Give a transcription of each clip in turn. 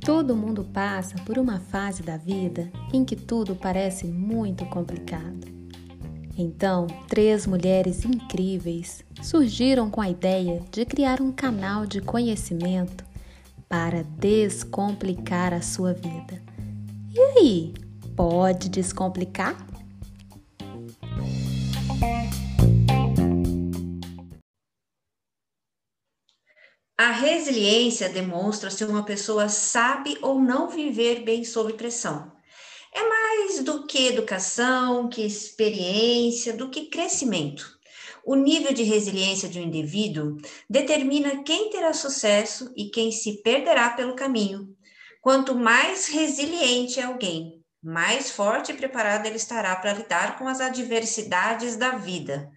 Todo mundo passa por uma fase da vida em que tudo parece muito complicado. Então, três mulheres incríveis surgiram com a ideia de criar um canal de conhecimento para descomplicar a sua vida. E aí, pode descomplicar? Resiliência demonstra se uma pessoa sabe ou não viver bem sob pressão. É mais do que educação, que experiência, do que crescimento. O nível de resiliência de um indivíduo determina quem terá sucesso e quem se perderá pelo caminho. Quanto mais resiliente é alguém, mais forte e preparado ele estará para lidar com as adversidades da vida.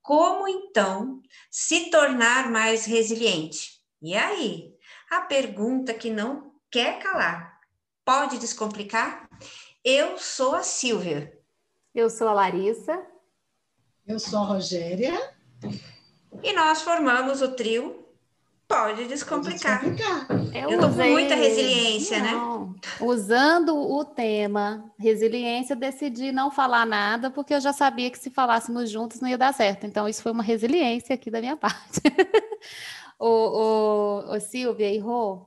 Como então se tornar mais resiliente? E aí? A pergunta que não quer calar. Pode descomplicar? Eu sou a Silvia. Eu sou a Larissa. Eu sou a Rogéria. E nós formamos o trio Pode descomplicar. Pode descomplicar. Eu, Eu tô usei... com muita resiliência, né? não. né? Usando o tema resiliência, decidi não falar nada, porque eu já sabia que se falássemos juntos não ia dar certo. Então, isso foi uma resiliência aqui da minha parte. O, o Silvia e Rô,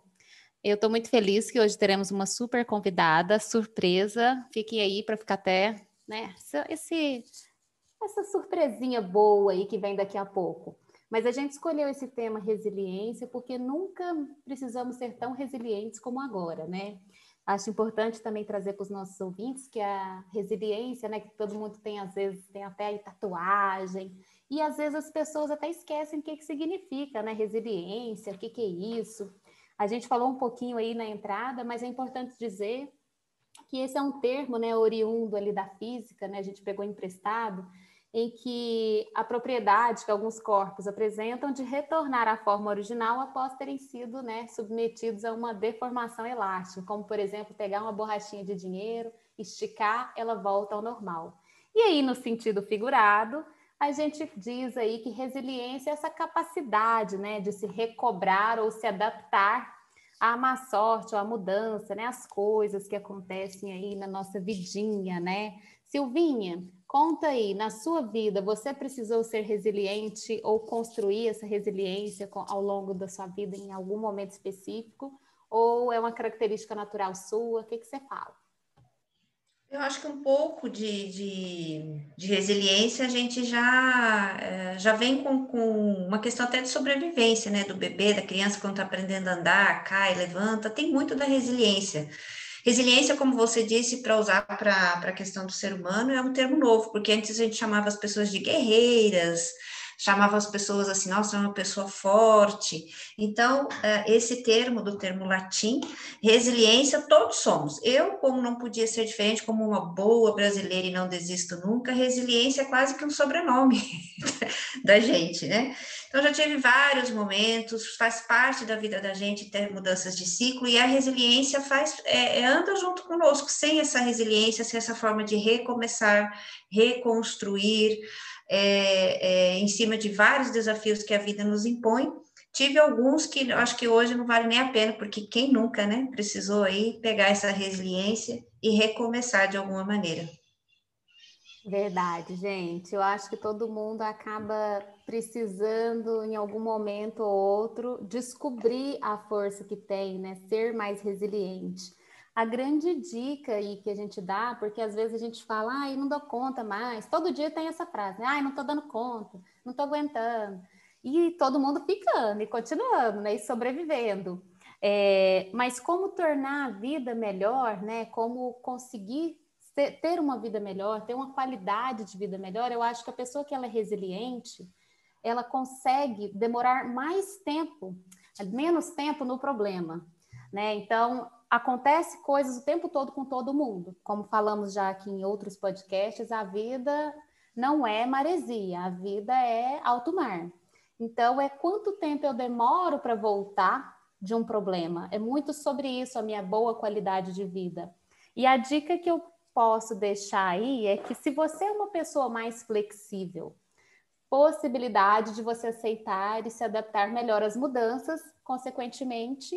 eu estou muito feliz que hoje teremos uma super convidada, surpresa. Fiquem aí para ficar até, né? Esse, essa surpresinha boa aí que vem daqui a pouco. Mas a gente escolheu esse tema resiliência porque nunca precisamos ser tão resilientes como agora, né? Acho importante também trazer para os nossos ouvintes que a resiliência, né, que todo mundo tem às vezes tem até tatuagem e às vezes as pessoas até esquecem o que que significa, né, resiliência, o que que é isso. A gente falou um pouquinho aí na entrada, mas é importante dizer que esse é um termo, né, oriundo ali da física, né, a gente pegou emprestado em que a propriedade que alguns corpos apresentam de retornar à forma original após terem sido né, submetidos a uma deformação elástica, como, por exemplo, pegar uma borrachinha de dinheiro, esticar, ela volta ao normal. E aí, no sentido figurado, a gente diz aí que resiliência é essa capacidade né, de se recobrar ou se adaptar à má sorte ou à mudança, né, as coisas que acontecem aí na nossa vidinha, né? Silvinha, Conta aí, na sua vida, você precisou ser resiliente ou construir essa resiliência ao longo da sua vida em algum momento específico? Ou é uma característica natural sua? O que, que você fala? Eu acho que um pouco de, de, de resiliência a gente já, é, já vem com, com uma questão até de sobrevivência, né? Do bebê, da criança quando está aprendendo a andar, cai, levanta, tem muito da resiliência. Resiliência, como você disse, para usar para a questão do ser humano, é um termo novo, porque antes a gente chamava as pessoas de guerreiras, chamava as pessoas assim, nossa, é uma pessoa forte. Então, é, esse termo, do termo latim, resiliência, todos somos. Eu, como não podia ser diferente, como uma boa brasileira e não desisto nunca, resiliência é quase que um sobrenome da gente, né? Então, já tive vários momentos, faz parte da vida da gente ter mudanças de ciclo, e a resiliência faz, é, é anda junto conosco. Sem essa resiliência, sem essa forma de recomeçar, reconstruir, é, é, em cima de vários desafios que a vida nos impõe. Tive alguns que acho que hoje não vale nem a pena, porque quem nunca, né, precisou aí pegar essa resiliência e recomeçar de alguma maneira. Verdade, gente. Eu acho que todo mundo acaba precisando, em algum momento ou outro, descobrir a força que tem, né? Ser mais resiliente. A grande dica aí que a gente dá, porque às vezes a gente fala, ai, não dou conta mais. Todo dia tem essa frase, né? ai, não tô dando conta, não tô aguentando. E todo mundo ficando e continuando, né? E sobrevivendo. É, mas como tornar a vida melhor, né? Como conseguir ter uma vida melhor, ter uma qualidade de vida melhor, eu acho que a pessoa que ela é resiliente, ela consegue demorar mais tempo, menos tempo no problema, né? Então, acontece coisas o tempo todo com todo mundo. Como falamos já aqui em outros podcasts, a vida não é maresia, a vida é alto mar. Então, é quanto tempo eu demoro para voltar de um problema. É muito sobre isso a minha boa qualidade de vida. E a dica que eu posso deixar aí é que se você é uma pessoa mais flexível, possibilidade de você aceitar e se adaptar melhor às mudanças, consequentemente,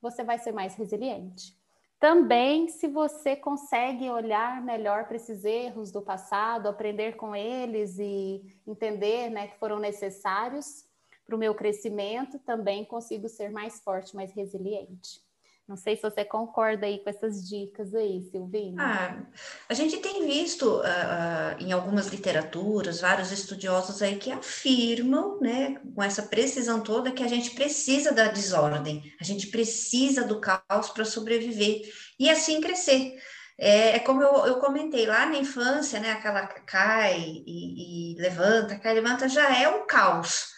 você vai ser mais resiliente. Também, se você consegue olhar melhor para esses erros do passado, aprender com eles e entender né, que foram necessários para o meu crescimento, também consigo ser mais forte, mais resiliente. Não sei se você concorda aí com essas dicas aí, Silvina. Ah, a gente tem visto uh, uh, em algumas literaturas, vários estudiosos aí que afirmam, né, com essa precisão toda, que a gente precisa da desordem, a gente precisa do caos para sobreviver e assim crescer. É, é como eu, eu, comentei lá na infância, né, aquela cai e, e levanta, cai, levanta, já é um caos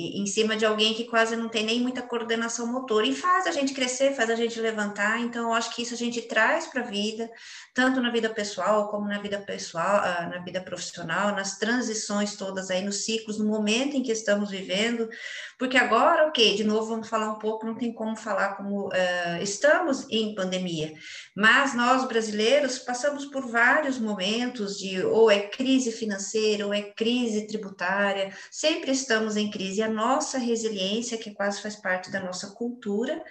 em cima de alguém que quase não tem nem muita coordenação motora e faz a gente crescer, faz a gente levantar. Então, eu acho que isso a gente traz para a vida, tanto na vida pessoal como na vida pessoal, ah, na vida profissional, nas transições todas aí, nos ciclos, no momento em que estamos vivendo. Porque agora, ok, de novo vamos falar um pouco, não tem como falar como uh, estamos em pandemia, mas nós brasileiros passamos por vários momentos de ou é crise financeira ou é crise tributária, sempre estamos em crise. A nossa resiliência, que quase faz parte da nossa cultura,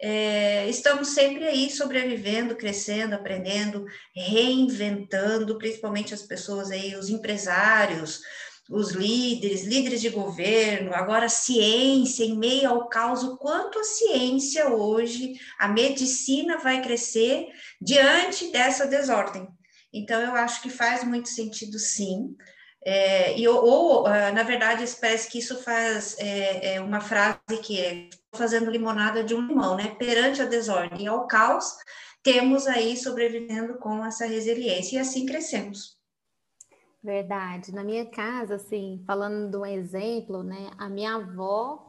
é, estamos sempre aí sobrevivendo, crescendo, aprendendo, reinventando, principalmente as pessoas aí, os empresários, os líderes, líderes de governo, agora ciência, em meio ao caos, o quanto a ciência hoje, a medicina vai crescer diante dessa desordem. Então, eu acho que faz muito sentido, sim. É, e, ou, ah, na verdade, parece que isso faz é, é uma frase que é fazendo limonada de um limão, né? Perante a desordem e ao caos, temos aí sobrevivendo com essa resiliência e assim crescemos. Verdade. Na minha casa, assim, falando de um exemplo, né? A minha avó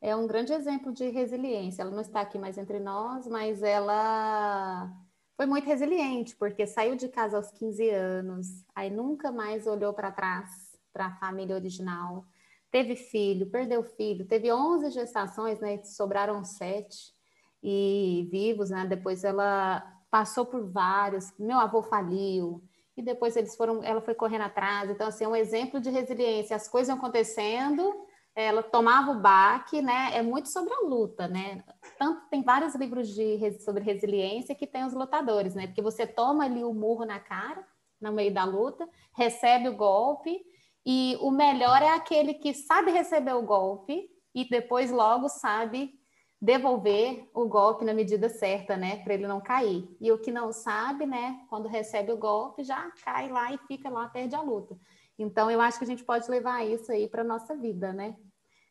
é um grande exemplo de resiliência. Ela não está aqui mais entre nós, mas ela foi muito resiliente, porque saiu de casa aos 15 anos, aí nunca mais olhou para trás, para a família original. Teve filho, perdeu filho, teve 11 gestações, né? Sobraram sete e vivos, né? Depois ela passou por vários. Meu avô faliu, e depois eles foram, ela foi correndo atrás. Então, assim, é um exemplo de resiliência. As coisas acontecendo, ela tomava o baque, né? É muito sobre a luta, né? Tanto tem vários livros de, sobre resiliência que tem os lutadores, né? Porque você toma ali o murro na cara, no meio da luta, recebe o golpe, e o melhor é aquele que sabe receber o golpe e depois logo sabe devolver o golpe na medida certa, né, para ele não cair. E o que não sabe, né, quando recebe o golpe, já cai lá e fica lá, perde a luta. Então, eu acho que a gente pode levar isso aí para nossa vida, né?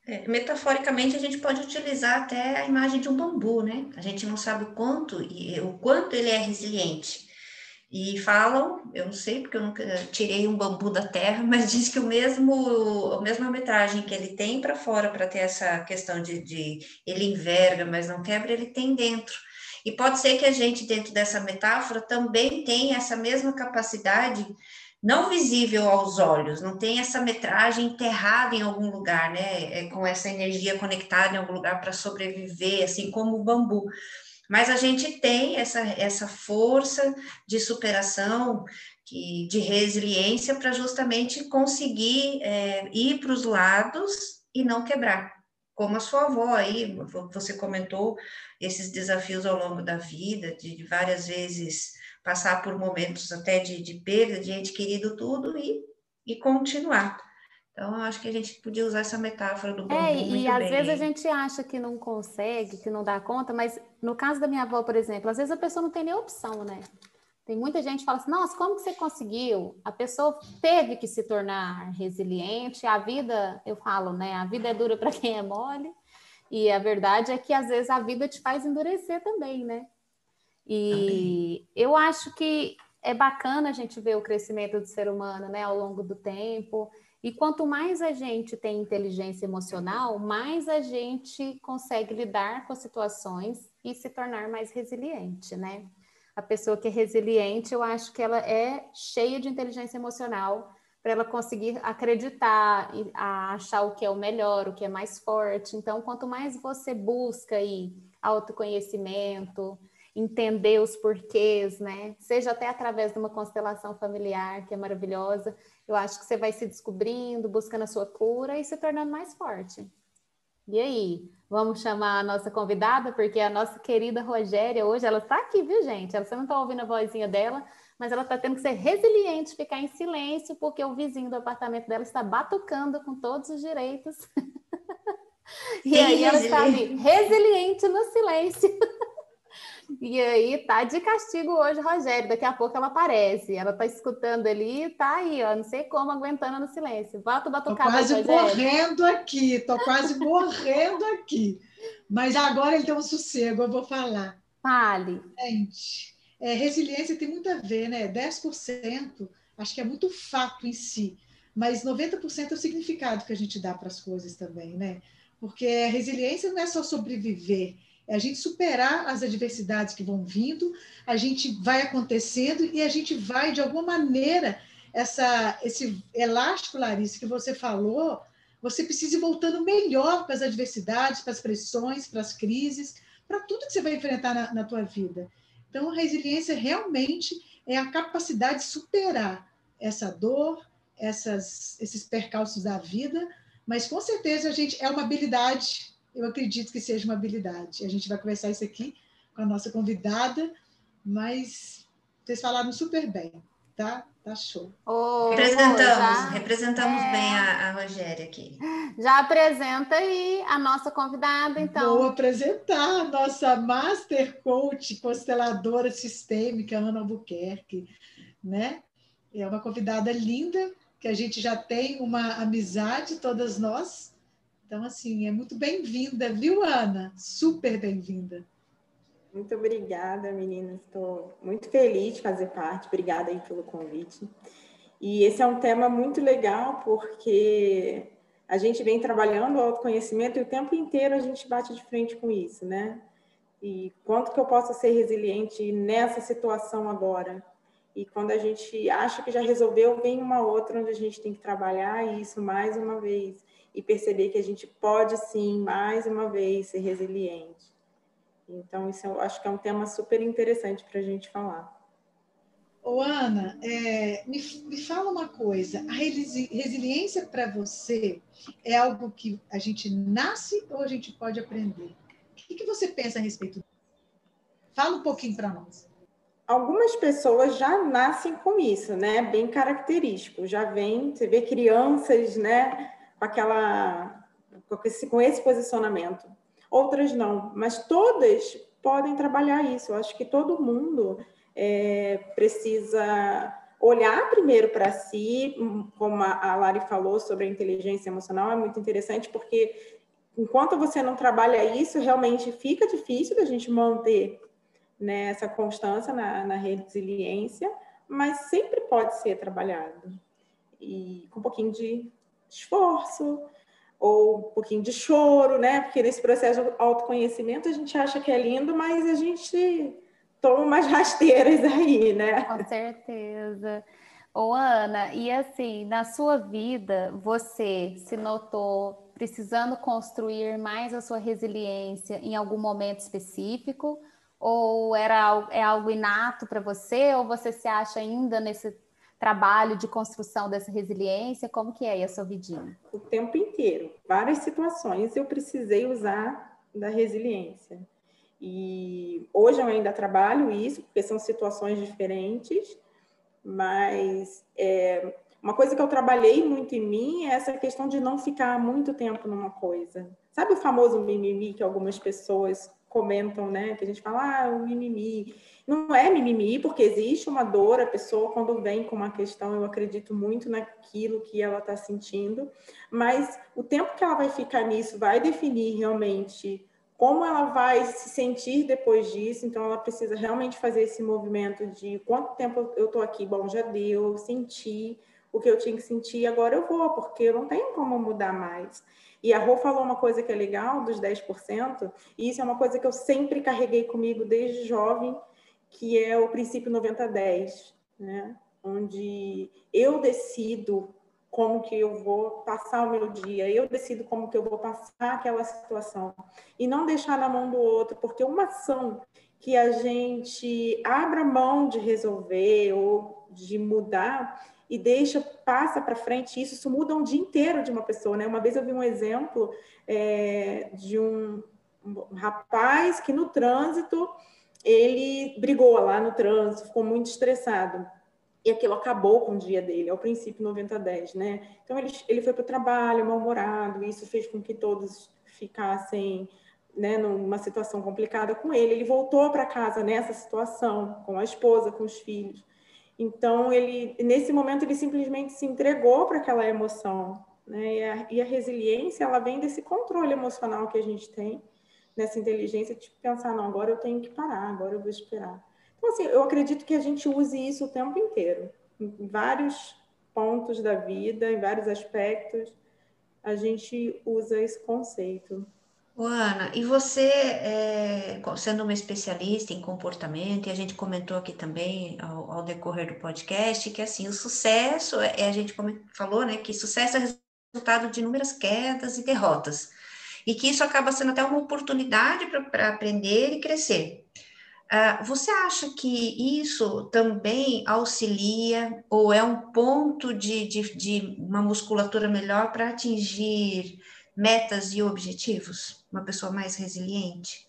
É, metaforicamente, a gente pode utilizar até a imagem de um bambu, né? A gente não sabe o quanto e o quanto ele é resiliente. E falam, eu não sei porque eu nunca tirei um bambu da terra, mas diz que o mesmo, a mesma metragem que ele tem para fora para ter essa questão de, de ele enverga, mas não quebra, ele tem dentro. E pode ser que a gente, dentro dessa metáfora, também tenha essa mesma capacidade não visível aos olhos, não tem essa metragem enterrada em algum lugar, né? É, com essa energia conectada em algum lugar para sobreviver, assim como o bambu. Mas a gente tem essa, essa força de superação, que, de resiliência, para justamente conseguir é, ir para os lados e não quebrar. Como a sua avó aí, você comentou esses desafios ao longo da vida, de, várias vezes passar por momentos até de, de perda de ente querido, tudo, e, e continuar. Então, acho que a gente podia usar essa metáfora do bambu É, e às bem. vezes a gente acha que não consegue, que não dá conta, mas no caso da minha avó, por exemplo, às vezes a pessoa não tem nem opção, né? Tem muita gente que fala assim, nossa, como que você conseguiu? A pessoa teve que se tornar resiliente, a vida, eu falo, né? A vida é dura para quem é mole, e a verdade é que às vezes a vida te faz endurecer também, né? E também. eu acho que é bacana a gente ver o crescimento do ser humano, né, ao longo do tempo, e quanto mais a gente tem inteligência emocional, mais a gente consegue lidar com as situações e se tornar mais resiliente, né? A pessoa que é resiliente, eu acho que ela é cheia de inteligência emocional para ela conseguir acreditar e achar o que é o melhor, o que é mais forte. Então, quanto mais você busca aí autoconhecimento, entender os porquês, né? Seja até através de uma constelação familiar, que é maravilhosa, eu acho que você vai se descobrindo, buscando a sua cura e se tornando mais forte. E aí, vamos chamar a nossa convidada, porque a nossa querida Rogéria hoje, ela está aqui, viu, gente? Você não está ouvindo a vozinha dela, mas ela está tendo que ser resiliente, ficar em silêncio, porque o vizinho do apartamento dela está batucando com todos os direitos. e aí ela está ali, resiliente no silêncio. E aí tá de castigo hoje, Rogério. Daqui a pouco ela aparece. Ela tá escutando ali, tá aí, ó. Não sei como, aguentando no silêncio. Volta o batucado. Tô quase morrendo aqui, tô quase morrendo aqui. Mas agora ele deu um sossego, eu vou falar. Fale. Gente, é, resiliência tem muito a ver, né? 10% acho que é muito fato em si, mas 90% é o significado que a gente dá para as coisas também, né? Porque a resiliência não é só sobreviver, é a gente superar as adversidades que vão vindo, a gente vai acontecendo e a gente vai, de alguma maneira, essa, esse elástico, Larissa, que você falou, você precisa ir voltando melhor para as adversidades, para as pressões, para as crises, para tudo que você vai enfrentar na, na tua vida. Então, a resiliência realmente é a capacidade de superar essa dor, essas, esses percalços da vida, mas com certeza a gente é uma habilidade, eu acredito que seja uma habilidade. A gente vai conversar isso aqui com a nossa convidada, mas vocês falaram super bem, tá? Tá show. Oh, representamos, já, representamos é... bem a, a Rogéria aqui. Já apresenta aí a nossa convidada, então. Vou apresentar a nossa Master Coach Consteladora Sistêmica, Ana Albuquerque, né? É uma convidada linda, que a gente já tem uma amizade, todas nós. Então, assim, é muito bem-vinda, viu, Ana? Super bem-vinda. Muito obrigada, meninas. Estou muito feliz de fazer parte. Obrigada aí pelo convite. E esse é um tema muito legal porque a gente vem trabalhando o autoconhecimento e o tempo inteiro a gente bate de frente com isso, né? E quanto que eu posso ser resiliente nessa situação agora? E quando a gente acha que já resolveu, vem uma outra onde a gente tem que trabalhar isso mais uma vez e perceber que a gente pode sim, mais uma vez, ser resiliente. Então, isso eu acho que é um tema super interessante para a gente falar. Ô, Ana, é, me, me fala uma coisa: a resiliência para você é algo que a gente nasce ou a gente pode aprender? O que, que você pensa a respeito? Fala um pouquinho para nós. Algumas pessoas já nascem com isso, né? Bem característico. Já vem, você vê crianças, né? Com aquela, com esse, com esse posicionamento outras não, mas todas podem trabalhar isso. Eu acho que todo mundo é, precisa olhar primeiro para si, como a Lari falou sobre a inteligência emocional, é muito interessante, porque enquanto você não trabalha isso, realmente fica difícil da gente manter né, essa constância na, na resiliência, mas sempre pode ser trabalhado. E com um pouquinho de esforço, ou um pouquinho de choro, né? Porque nesse processo de autoconhecimento a gente acha que é lindo, mas a gente toma umas rasteiras aí, né? Com certeza. Ô, Ana, e assim, na sua vida, você se notou precisando construir mais a sua resiliência em algum momento específico? Ou era, é algo inato para você? Ou você se acha ainda nesse trabalho de construção dessa resiliência? Como que é a sua vidinha? O tempo inteiro. Várias situações eu precisei usar da resiliência. E hoje eu ainda trabalho isso, porque são situações diferentes, mas é, uma coisa que eu trabalhei muito em mim é essa questão de não ficar muito tempo numa coisa. Sabe o famoso mimimi que algumas pessoas comentam, né? Que a gente fala, ah, o mimimi. Não é mimimi, porque existe uma dor, a pessoa, quando vem com uma questão, eu acredito muito naquilo que ela está sentindo, mas o tempo que ela vai ficar nisso vai definir realmente como ela vai se sentir depois disso, então ela precisa realmente fazer esse movimento de quanto tempo eu estou aqui, bom, já deu, senti o que eu tinha que sentir, agora eu vou, porque eu não tenho como mudar mais. E a Rô falou uma coisa que é legal dos 10%, e isso é uma coisa que eu sempre carreguei comigo desde jovem, que é o princípio 90-10, né? onde eu decido como que eu vou passar o meu dia, eu decido como que eu vou passar aquela situação e não deixar na mão do outro, porque uma ação que a gente abra mão de resolver ou de mudar, e deixa, passa para frente isso, isso muda um dia inteiro de uma pessoa, né? Uma vez eu vi um exemplo é, de um, um rapaz que no trânsito ele brigou lá no trânsito, ficou muito estressado. E aquilo acabou com o dia dele, ao princípio 90-10, né? Então ele, ele foi para o trabalho mal-humorado, isso fez com que todos ficassem né, numa situação complicada com ele. Ele voltou para casa nessa situação, com a esposa, com os filhos. Então, ele, nesse momento, ele simplesmente se entregou para aquela emoção. Né? E, a, e a resiliência, ela vem desse controle emocional que a gente tem, nessa inteligência de pensar, não, agora eu tenho que parar, agora eu vou esperar. Então, assim, eu acredito que a gente use isso o tempo inteiro, em vários pontos da vida, em vários aspectos, a gente usa esse conceito. Ana, e você, é, sendo uma especialista em comportamento, e a gente comentou aqui também ao, ao decorrer do podcast, que assim, o sucesso, é, a gente falou, né, que sucesso é resultado de inúmeras quedas e derrotas, e que isso acaba sendo até uma oportunidade para aprender e crescer. Uh, você acha que isso também auxilia ou é um ponto de, de, de uma musculatura melhor para atingir metas e objetivos? Uma pessoa mais resiliente?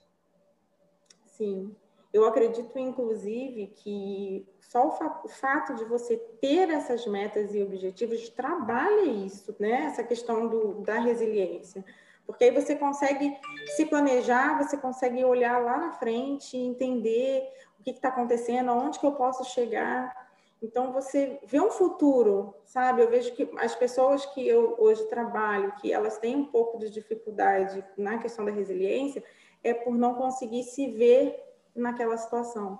Sim, eu acredito, inclusive, que só o, fa o, fato de você ter essas metas e objetivos trabalha isso, né? Essa questão do, da resiliência. Porque aí você consegue se planejar, você consegue olhar lá na frente, entender o que está acontecendo, aonde que eu posso chegar. Então, você vê um futuro, sabe? Eu vejo que as pessoas que eu hoje trabalho, que elas têm um pouco de dificuldade na questão da resiliência, é por não conseguir se ver naquela situação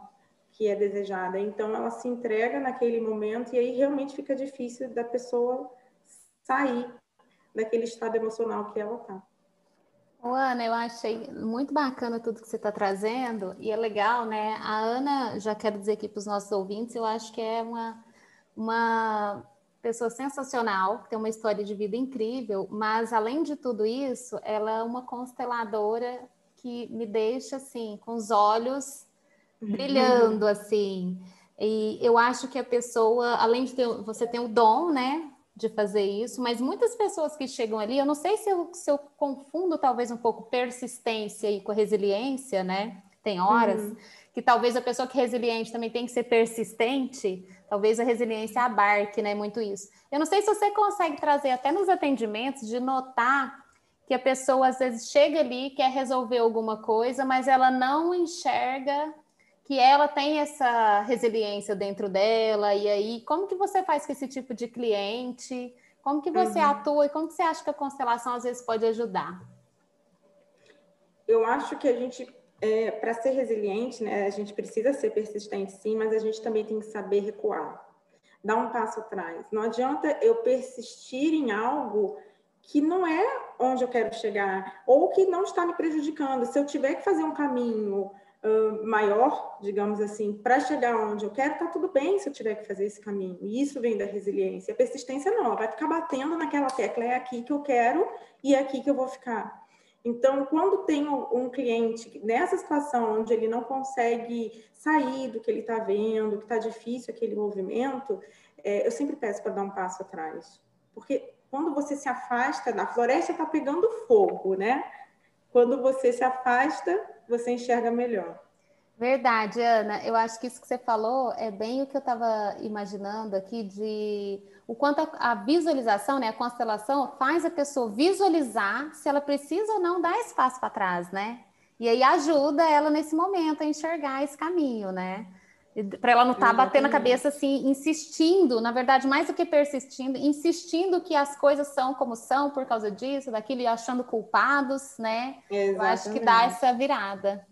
que é desejada. Então, ela se entrega naquele momento e aí realmente fica difícil da pessoa sair daquele estado emocional que ela está. Ana, eu achei muito bacana tudo que você está trazendo e é legal, né? A Ana, já quero dizer aqui para os nossos ouvintes, eu acho que é uma, uma pessoa sensacional, tem uma história de vida incrível, mas além de tudo isso, ela é uma consteladora que me deixa assim, com os olhos uhum. brilhando assim. E eu acho que a pessoa, além de ter, você tem o dom, né, de fazer isso, mas muitas pessoas que chegam ali, eu não sei se eu, se eu confundo talvez um pouco persistência e com resiliência, né? Tem horas uhum. que talvez a pessoa que é resiliente também tem que ser persistente, talvez a resiliência abarque, né? Muito isso. Eu não sei se você consegue trazer até nos atendimentos de notar que a pessoa às vezes chega ali, quer resolver alguma coisa, mas ela não enxerga que ela tem essa resiliência dentro dela, e aí como que você faz com esse tipo de cliente? Como que você uhum. atua e como que você acha que a constelação às vezes pode ajudar? Eu acho que a gente, é, para ser resiliente, né, a gente precisa ser persistente sim, mas a gente também tem que saber recuar, dar um passo atrás. Não adianta eu persistir em algo que não é onde eu quero chegar, ou que não está me prejudicando. Se eu tiver que fazer um caminho maior, digamos assim, para chegar onde eu quero, tá tudo bem se eu tiver que fazer esse caminho. E isso vem da resiliência. A persistência não, ela vai ficar batendo naquela tecla, é aqui que eu quero e é aqui que eu vou ficar. Então, quando tem um cliente nessa situação onde ele não consegue sair do que ele está vendo, que está difícil aquele movimento, é, eu sempre peço para dar um passo atrás. Porque quando você se afasta, a floresta está pegando fogo, né? Quando você se afasta, você enxerga melhor. Verdade, Ana. Eu acho que isso que você falou é bem o que eu estava imaginando aqui de o quanto a, a, visualização, né, a constelação faz a pessoa visualizar se ela precisa ou não dar espaço para trás, né? E aí ajuda ela nesse momento a enxergar esse caminho, né? Para ela não estar tá batendo a cabeça assim, insistindo, na verdade, mais do que persistindo, insistindo que as coisas são como são por causa disso, daquilo, e achando culpados, né? Exatamente. Eu acho que dá essa virada.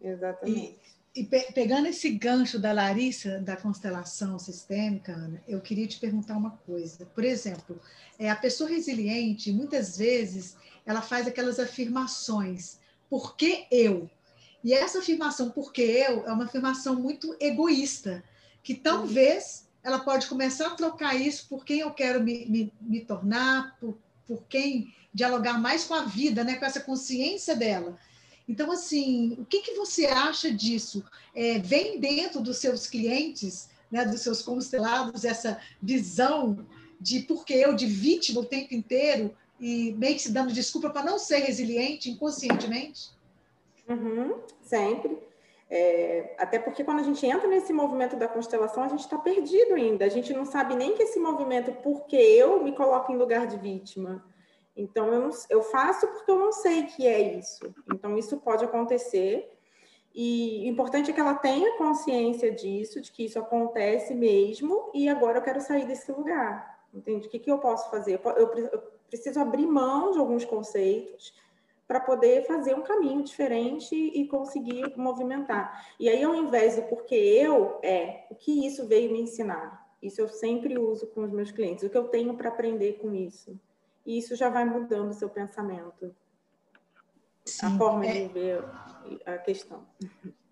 Exatamente. E, e pe pegando esse gancho da Larissa, da constelação sistêmica, Ana, eu queria te perguntar uma coisa. Por exemplo, é, a pessoa resiliente, muitas vezes, ela faz aquelas afirmações. Por que eu? E essa afirmação, porque eu, é uma afirmação muito egoísta, que talvez ela pode começar a trocar isso por quem eu quero me, me, me tornar, por, por quem dialogar mais com a vida, né, com essa consciência dela. Então, assim, o que, que você acha disso? É, vem dentro dos seus clientes né, dos seus constelados, essa visão de porque eu de vítima o tempo inteiro e meio que se dando desculpa para não ser resiliente inconscientemente? Uhum, sempre. É, até porque quando a gente entra nesse movimento da constelação, a gente está perdido ainda. A gente não sabe nem que esse movimento, porque eu me coloco em lugar de vítima. Então, eu, não, eu faço porque eu não sei que é isso. Então, isso pode acontecer. E o importante é que ela tenha consciência disso, de que isso acontece mesmo, e agora eu quero sair desse lugar. Entende? O que, que eu posso fazer? Eu, eu, eu preciso abrir mão de alguns conceitos para poder fazer um caminho diferente e conseguir movimentar. E aí, ao invés do porque eu, é o que isso veio me ensinar. Isso eu sempre uso com os meus clientes. O que eu tenho para aprender com isso. E isso já vai mudando o seu pensamento. Sim, a forma é... de ver a questão.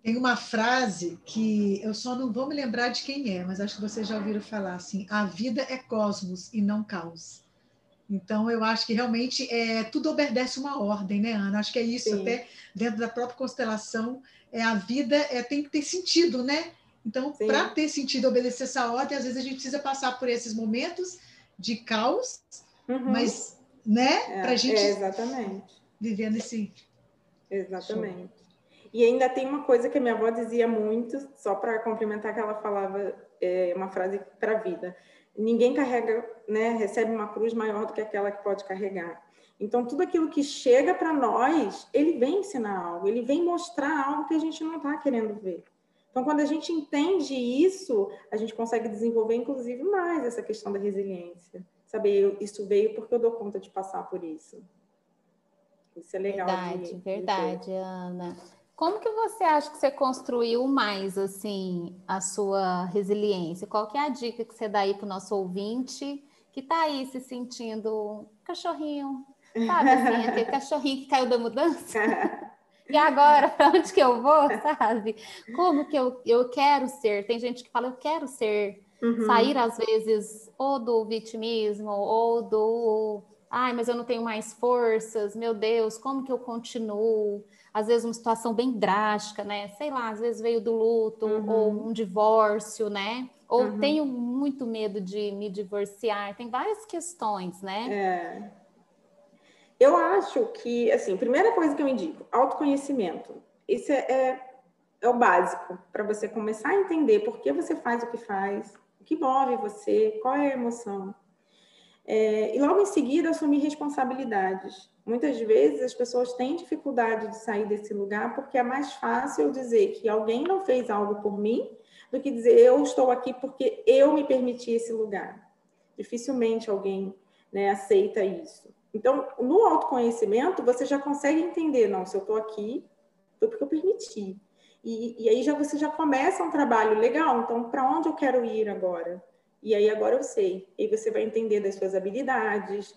Tem uma frase que eu só não vou me lembrar de quem é, mas acho que vocês já ouviram falar assim: a vida é cosmos e não caos. Então, eu acho que realmente é, tudo obedece uma ordem, né, Ana? Acho que é isso, Sim. até dentro da própria constelação, é, a vida é, tem que ter sentido, né? Então, para ter sentido obedecer essa ordem, às vezes a gente precisa passar por esses momentos de caos, uhum. mas, né, é, para a gente é, exatamente. viver nesse. Exatamente. Show. E ainda tem uma coisa que a minha avó dizia muito, só para complementar que ela falava é, uma frase para a vida ninguém carrega, né, recebe uma cruz maior do que aquela que pode carregar. Então, tudo aquilo que chega para nós, ele vem ensinar algo, ele vem mostrar algo que a gente não está querendo ver. Então, quando a gente entende isso, a gente consegue desenvolver, inclusive, mais essa questão da resiliência. Saber, isso veio porque eu dou conta de passar por isso. Isso é legal. Verdade, de, verdade, de Ana. Como que você acha que você construiu mais assim a sua resiliência? Qual que é a dica que você dá aí para o nosso ouvinte que está aí se sentindo cachorrinho, sabe assim, aquele cachorrinho que caiu da mudança? E agora, para onde que eu vou, sabe? Como que eu, eu quero ser? Tem gente que fala, eu quero ser, uhum. sair às vezes ou do vitimismo ou do, ai, mas eu não tenho mais forças, meu Deus, como que eu continuo? Às vezes uma situação bem drástica, né? Sei lá, às vezes veio do luto uhum. ou um divórcio, né? Ou uhum. tenho muito medo de me divorciar. Tem várias questões, né? É. Eu acho que, assim, primeira coisa que eu indico, autoconhecimento. Isso é, é, é o básico para você começar a entender por que você faz o que faz, o que move você, qual é a emoção. É, e logo em seguida assumir responsabilidades. Muitas vezes as pessoas têm dificuldade de sair desse lugar porque é mais fácil dizer que alguém não fez algo por mim do que dizer eu estou aqui porque eu me permiti esse lugar. Dificilmente alguém né, aceita isso. Então, no autoconhecimento, você já consegue entender, não, se eu estou aqui, foi porque eu permiti. E, e aí já você já começa um trabalho legal, então para onde eu quero ir agora? E aí agora eu sei. E você vai entender das suas habilidades,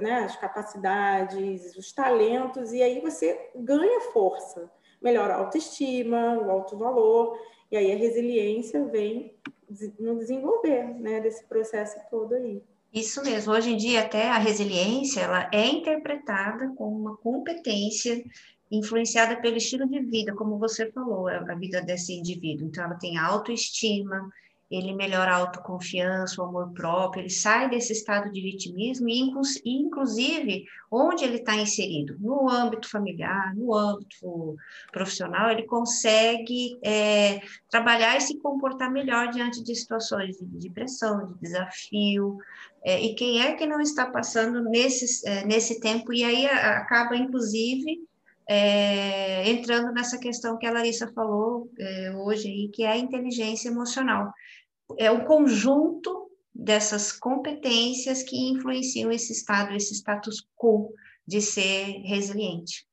né, as capacidades, os talentos, e aí você ganha força, melhora a autoestima, o alto valor, e aí a resiliência vem no desenvolver né, desse processo todo aí. Isso mesmo. Hoje em dia, até a resiliência ela é interpretada como uma competência influenciada pelo estilo de vida, como você falou, a vida desse indivíduo. Então, ela tem autoestima, ele melhora a autoconfiança, o amor próprio, ele sai desse estado de vitimismo e, inclusive, onde ele está inserido, no âmbito familiar, no âmbito profissional, ele consegue é, trabalhar e se comportar melhor diante de situações de depressão, de desafio, é, e quem é que não está passando nesse, é, nesse tempo, e aí acaba, inclusive, é, entrando nessa questão que a Larissa falou é, hoje aí, que é a inteligência emocional é o conjunto dessas competências que influenciam esse estado, esse status quo de ser resiliente.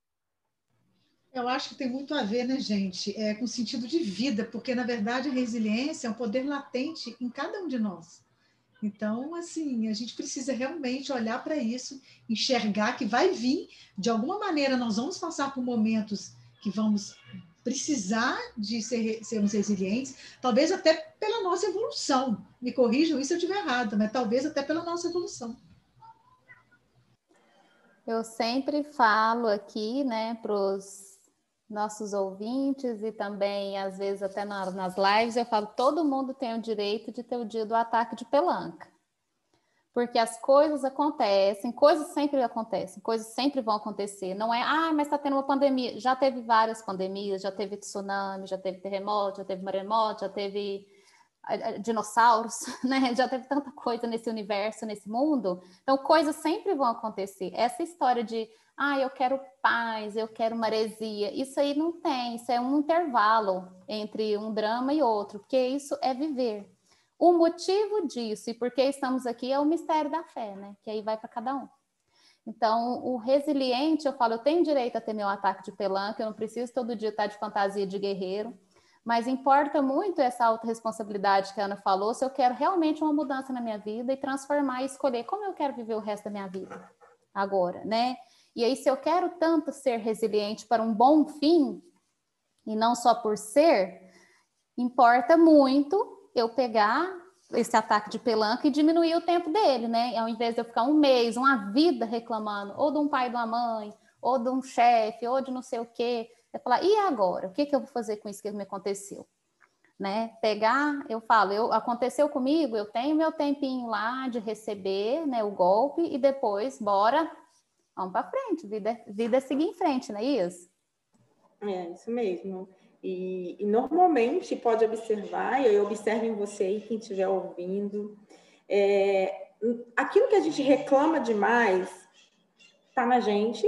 Eu acho que tem muito a ver, né, gente, é, com o sentido de vida, porque, na verdade, a resiliência é um poder latente em cada um de nós. Então, assim, a gente precisa realmente olhar para isso, enxergar que vai vir, de alguma maneira, nós vamos passar por momentos que vamos precisar de ser, sermos resilientes, talvez até pela nossa evolução. Me corrijam isso se eu estiver errado, mas talvez até pela nossa evolução. Eu sempre falo aqui, né, para os nossos ouvintes e também, às vezes, até nas lives, eu falo: todo mundo tem o direito de ter o dia do ataque de pelanca. Porque as coisas acontecem, coisas sempre acontecem, coisas sempre vão acontecer. Não é, ah, mas está tendo uma pandemia. Já teve várias pandemias, já teve tsunami, já teve terremoto, já teve maremoto, já teve dinossauros, né? Já teve tanta coisa nesse universo, nesse mundo. Então, coisas sempre vão acontecer. Essa história de, ah, eu quero paz, eu quero maresia, isso aí não tem. Isso é um intervalo entre um drama e outro, porque isso é viver. O motivo disso e por que estamos aqui é o mistério da fé, né? Que aí vai para cada um. Então, o resiliente, eu falo, eu tenho direito a ter meu ataque de pelanca, eu não preciso todo dia estar de fantasia de guerreiro mas importa muito essa autorresponsabilidade que a Ana falou, se eu quero realmente uma mudança na minha vida e transformar e escolher como eu quero viver o resto da minha vida agora, né? E aí, se eu quero tanto ser resiliente para um bom fim, e não só por ser, importa muito eu pegar esse ataque de pelanca e diminuir o tempo dele, né? Ao invés de eu ficar um mês, uma vida reclamando, ou de um pai, de uma mãe, ou de um chefe, ou de não sei o quê, é falar, e agora? O que, que eu vou fazer com isso que me aconteceu? Né? Pegar, eu falo, eu, aconteceu comigo, eu tenho meu tempinho lá de receber né, o golpe e depois, bora, vamos para frente, vida, vida seguir em frente, não é isso? É, isso mesmo. E, e normalmente pode observar, e eu observo em você e quem estiver ouvindo, é, aquilo que a gente reclama demais está na gente,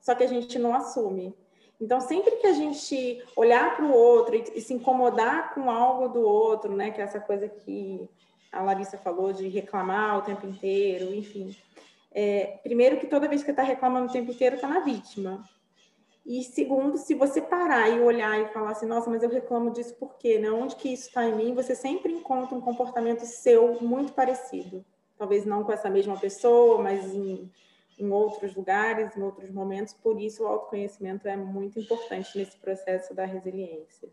só que a gente não assume. Então, sempre que a gente olhar para o outro e, e, se incomodar com algo do outro, né, que é essa coisa que a Larissa falou de reclamar o tempo inteiro, enfim. É, primeiro, que toda vez que está reclamando o tempo inteiro, está na vítima. E segundo, se você parar e olhar e falar assim, nossa, mas eu reclamo disso por quê? Né? Onde que isso está em mim? Você sempre encontra um comportamento seu muito parecido. Talvez não com essa mesma pessoa, mas em em outros lugares, em outros momentos, por isso o autoconhecimento é muito importante nesse processo da resiliência.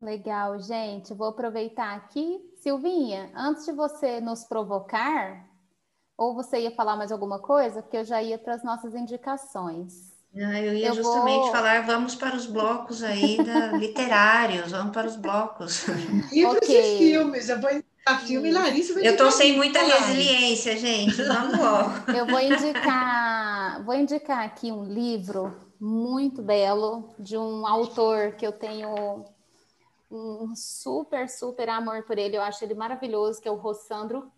Legal, gente. Vou aproveitar aqui. Silvinha, antes de você nos provocar, ou você ia falar mais alguma coisa, porque eu já ia para as nossas indicações. Ah, eu ia eu justamente vou... falar, vamos para os blocos aí da, literários, vamos para os blocos. Livros okay. e filmes, eu vou a filme Larissa vai Eu tô sem muita resiliência, gente. Vamos logo. Eu vou indicar, vou indicar aqui um livro muito belo de um autor que eu tenho um super, super amor por ele. Eu acho ele maravilhoso, que é o Rossandro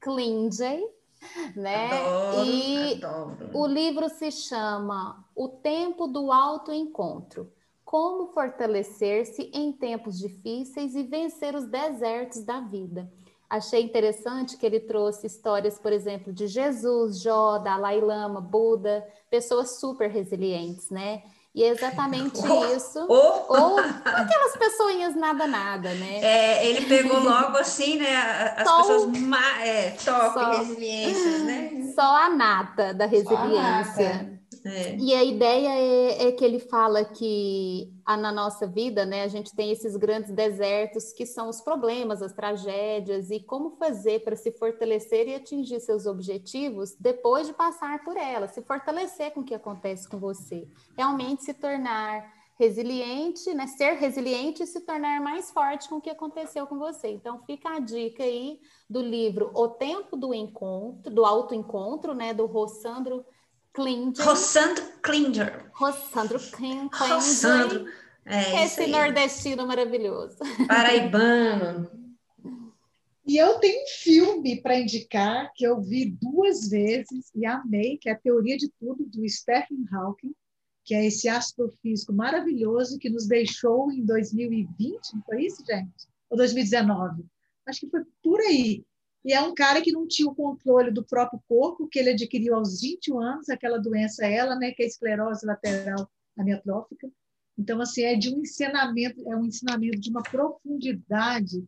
Klinge, né? Adoro, e adoro. o livro se chama O Tempo do Autoencontro como fortalecer-se em tempos difíceis e vencer os desertos da vida. Achei interessante que ele trouxe histórias, por exemplo, de Jesus, Jó, Dalai Lama, Buda, pessoas super resilientes, né? E é exatamente oh, isso. Oh. Ou aquelas pessoinhas nada, nada, né? É, ele pegou logo assim, né? As só, pessoas é, top só, resiliência, né? Só a nata da resiliência. É. E a ideia é, é, que ele fala que a, na nossa vida, né, a gente tem esses grandes desertos que são os problemas, as tragédias, e como fazer para se fortalecer e atingir seus objetivos depois de passar por elas, se fortalecer com o que acontece com você, realmente se tornar resiliente, né, ser resiliente e se tornar mais forte com o que aconteceu com você. Então fica a dica aí do livro O Tempo do Encontro, do Autoencontro, né, do Rossandro Klinger. Rossandro Klinger. Rossandro Klinger. Rossandro. É Esse nordestino maravilhoso. Paraibano. E eu tenho um filme para indicar que eu vi duas vezes e amei, que é a Teoria de Tudo, do Stephen Hawking, que é esse astrofísico maravilhoso que nos deixou em 2020, não foi isso, gente? Ou 2019? Acho que foi por aí. E é um cara que não tinha o controle do próprio corpo, que ele adquiriu aos 21 anos, aquela doença ela, né, que é a esclerose lateral amiotrófica. Então, assim, é de um ensinamento, é um ensinamento de uma profundidade,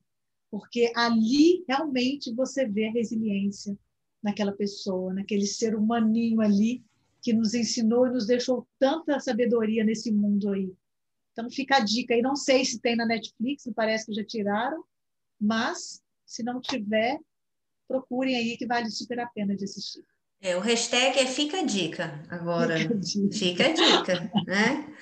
porque ali realmente você vê a resiliência naquela pessoa, naquele ser humaninho ali que nos ensinou e nos deixou tanta sabedoria nesse mundo aí. Então fica a dica aí, não sei se tem na Netflix, parece que já tiraram, mas se não tiver, procurem aí que vale super a pena de assistir. É, o hashtag é fica a dica agora. Fica a dica, fica a dica né?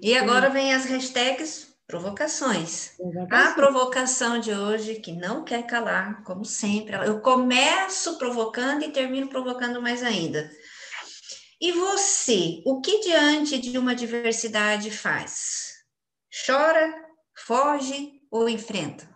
E agora vem as hashtags provocações. A provocação de hoje, que não quer calar, como sempre. Eu começo provocando e termino provocando mais ainda. E você, o que diante de uma diversidade faz? Chora, foge ou enfrenta?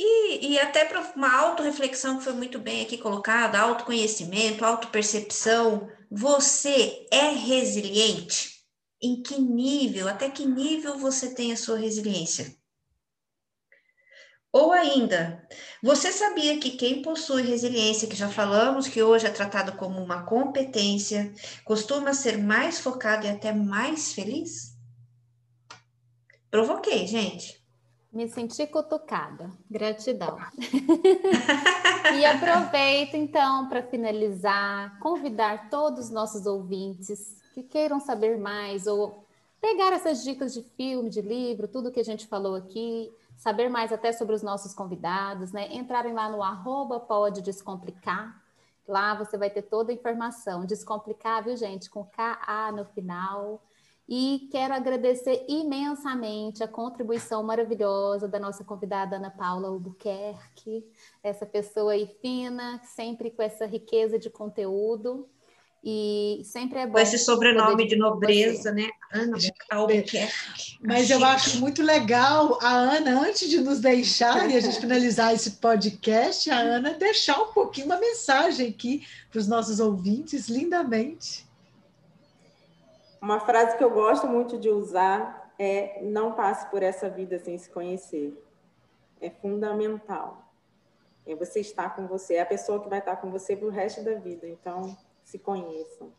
E, e até para uma autorreflexão que foi muito bem aqui colocada, autoconhecimento, autopercepção, você é resiliente? Em que nível, até que nível você tem a sua resiliência? Ou ainda, você sabia que quem possui resiliência, que já falamos que hoje é tratado como uma competência, costuma ser mais focado e até mais feliz? Provoquei, gente. Me senti cutucada. Gratidão. e aproveito então para finalizar, convidar todos os nossos ouvintes que queiram saber mais ou pegar essas dicas de filme, de livro, tudo que a gente falou aqui, saber mais até sobre os nossos convidados, né? Entrarem lá no arroba pode descomplicar. Lá você vai ter toda a informação. Descomplicar, viu, gente? Com K-A no final. E quero agradecer imensamente a contribuição maravilhosa da nossa convidada Ana Paula Albuquerque, essa pessoa aí fina, sempre com essa riqueza de conteúdo. E sempre é bom. Com esse sobrenome de nobreza, né? Ana Albuquerque. Mas eu acho muito legal a Ana, antes de nos deixar e a gente finalizar esse podcast, a Ana deixar um pouquinho uma mensagem aqui para os nossos ouvintes, lindamente. Uma frase que eu gosto muito de usar é: não passe por essa vida sem se conhecer. É fundamental. É você estar com você, é a pessoa que vai estar com você para o resto da vida. Então, se conheçam.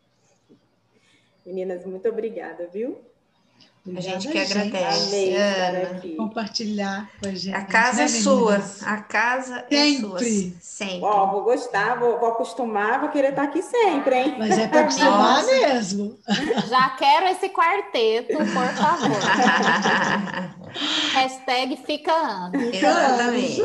Meninas, muito obrigada, viu? A gente que agradece. Amei aqui. Compartilhar com a gente. A casa né, é sua. A casa sempre. é sua. Sempre. Ó, vou gostar, vou, vou acostumar, vou querer estar aqui sempre, hein? Mas é para acostumar mesmo. Já quero esse quarteto, por favor. Hashtag fica ano. Exatamente.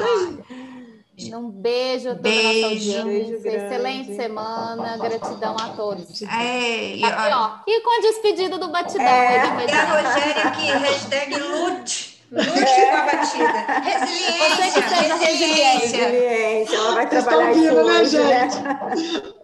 Um beijo a toda beijo, a nossa audiência. Beijo Excelente semana. Gratidão a todos. É, e, Aqui, ó. e com a despedida do batidão. É, e a Rogéria aqui, hashtag lute. Lute é. com a batida. Resiliência. Você que seja resiliência. Resiliência. Ela vai trabalhar isso né, hoje, né?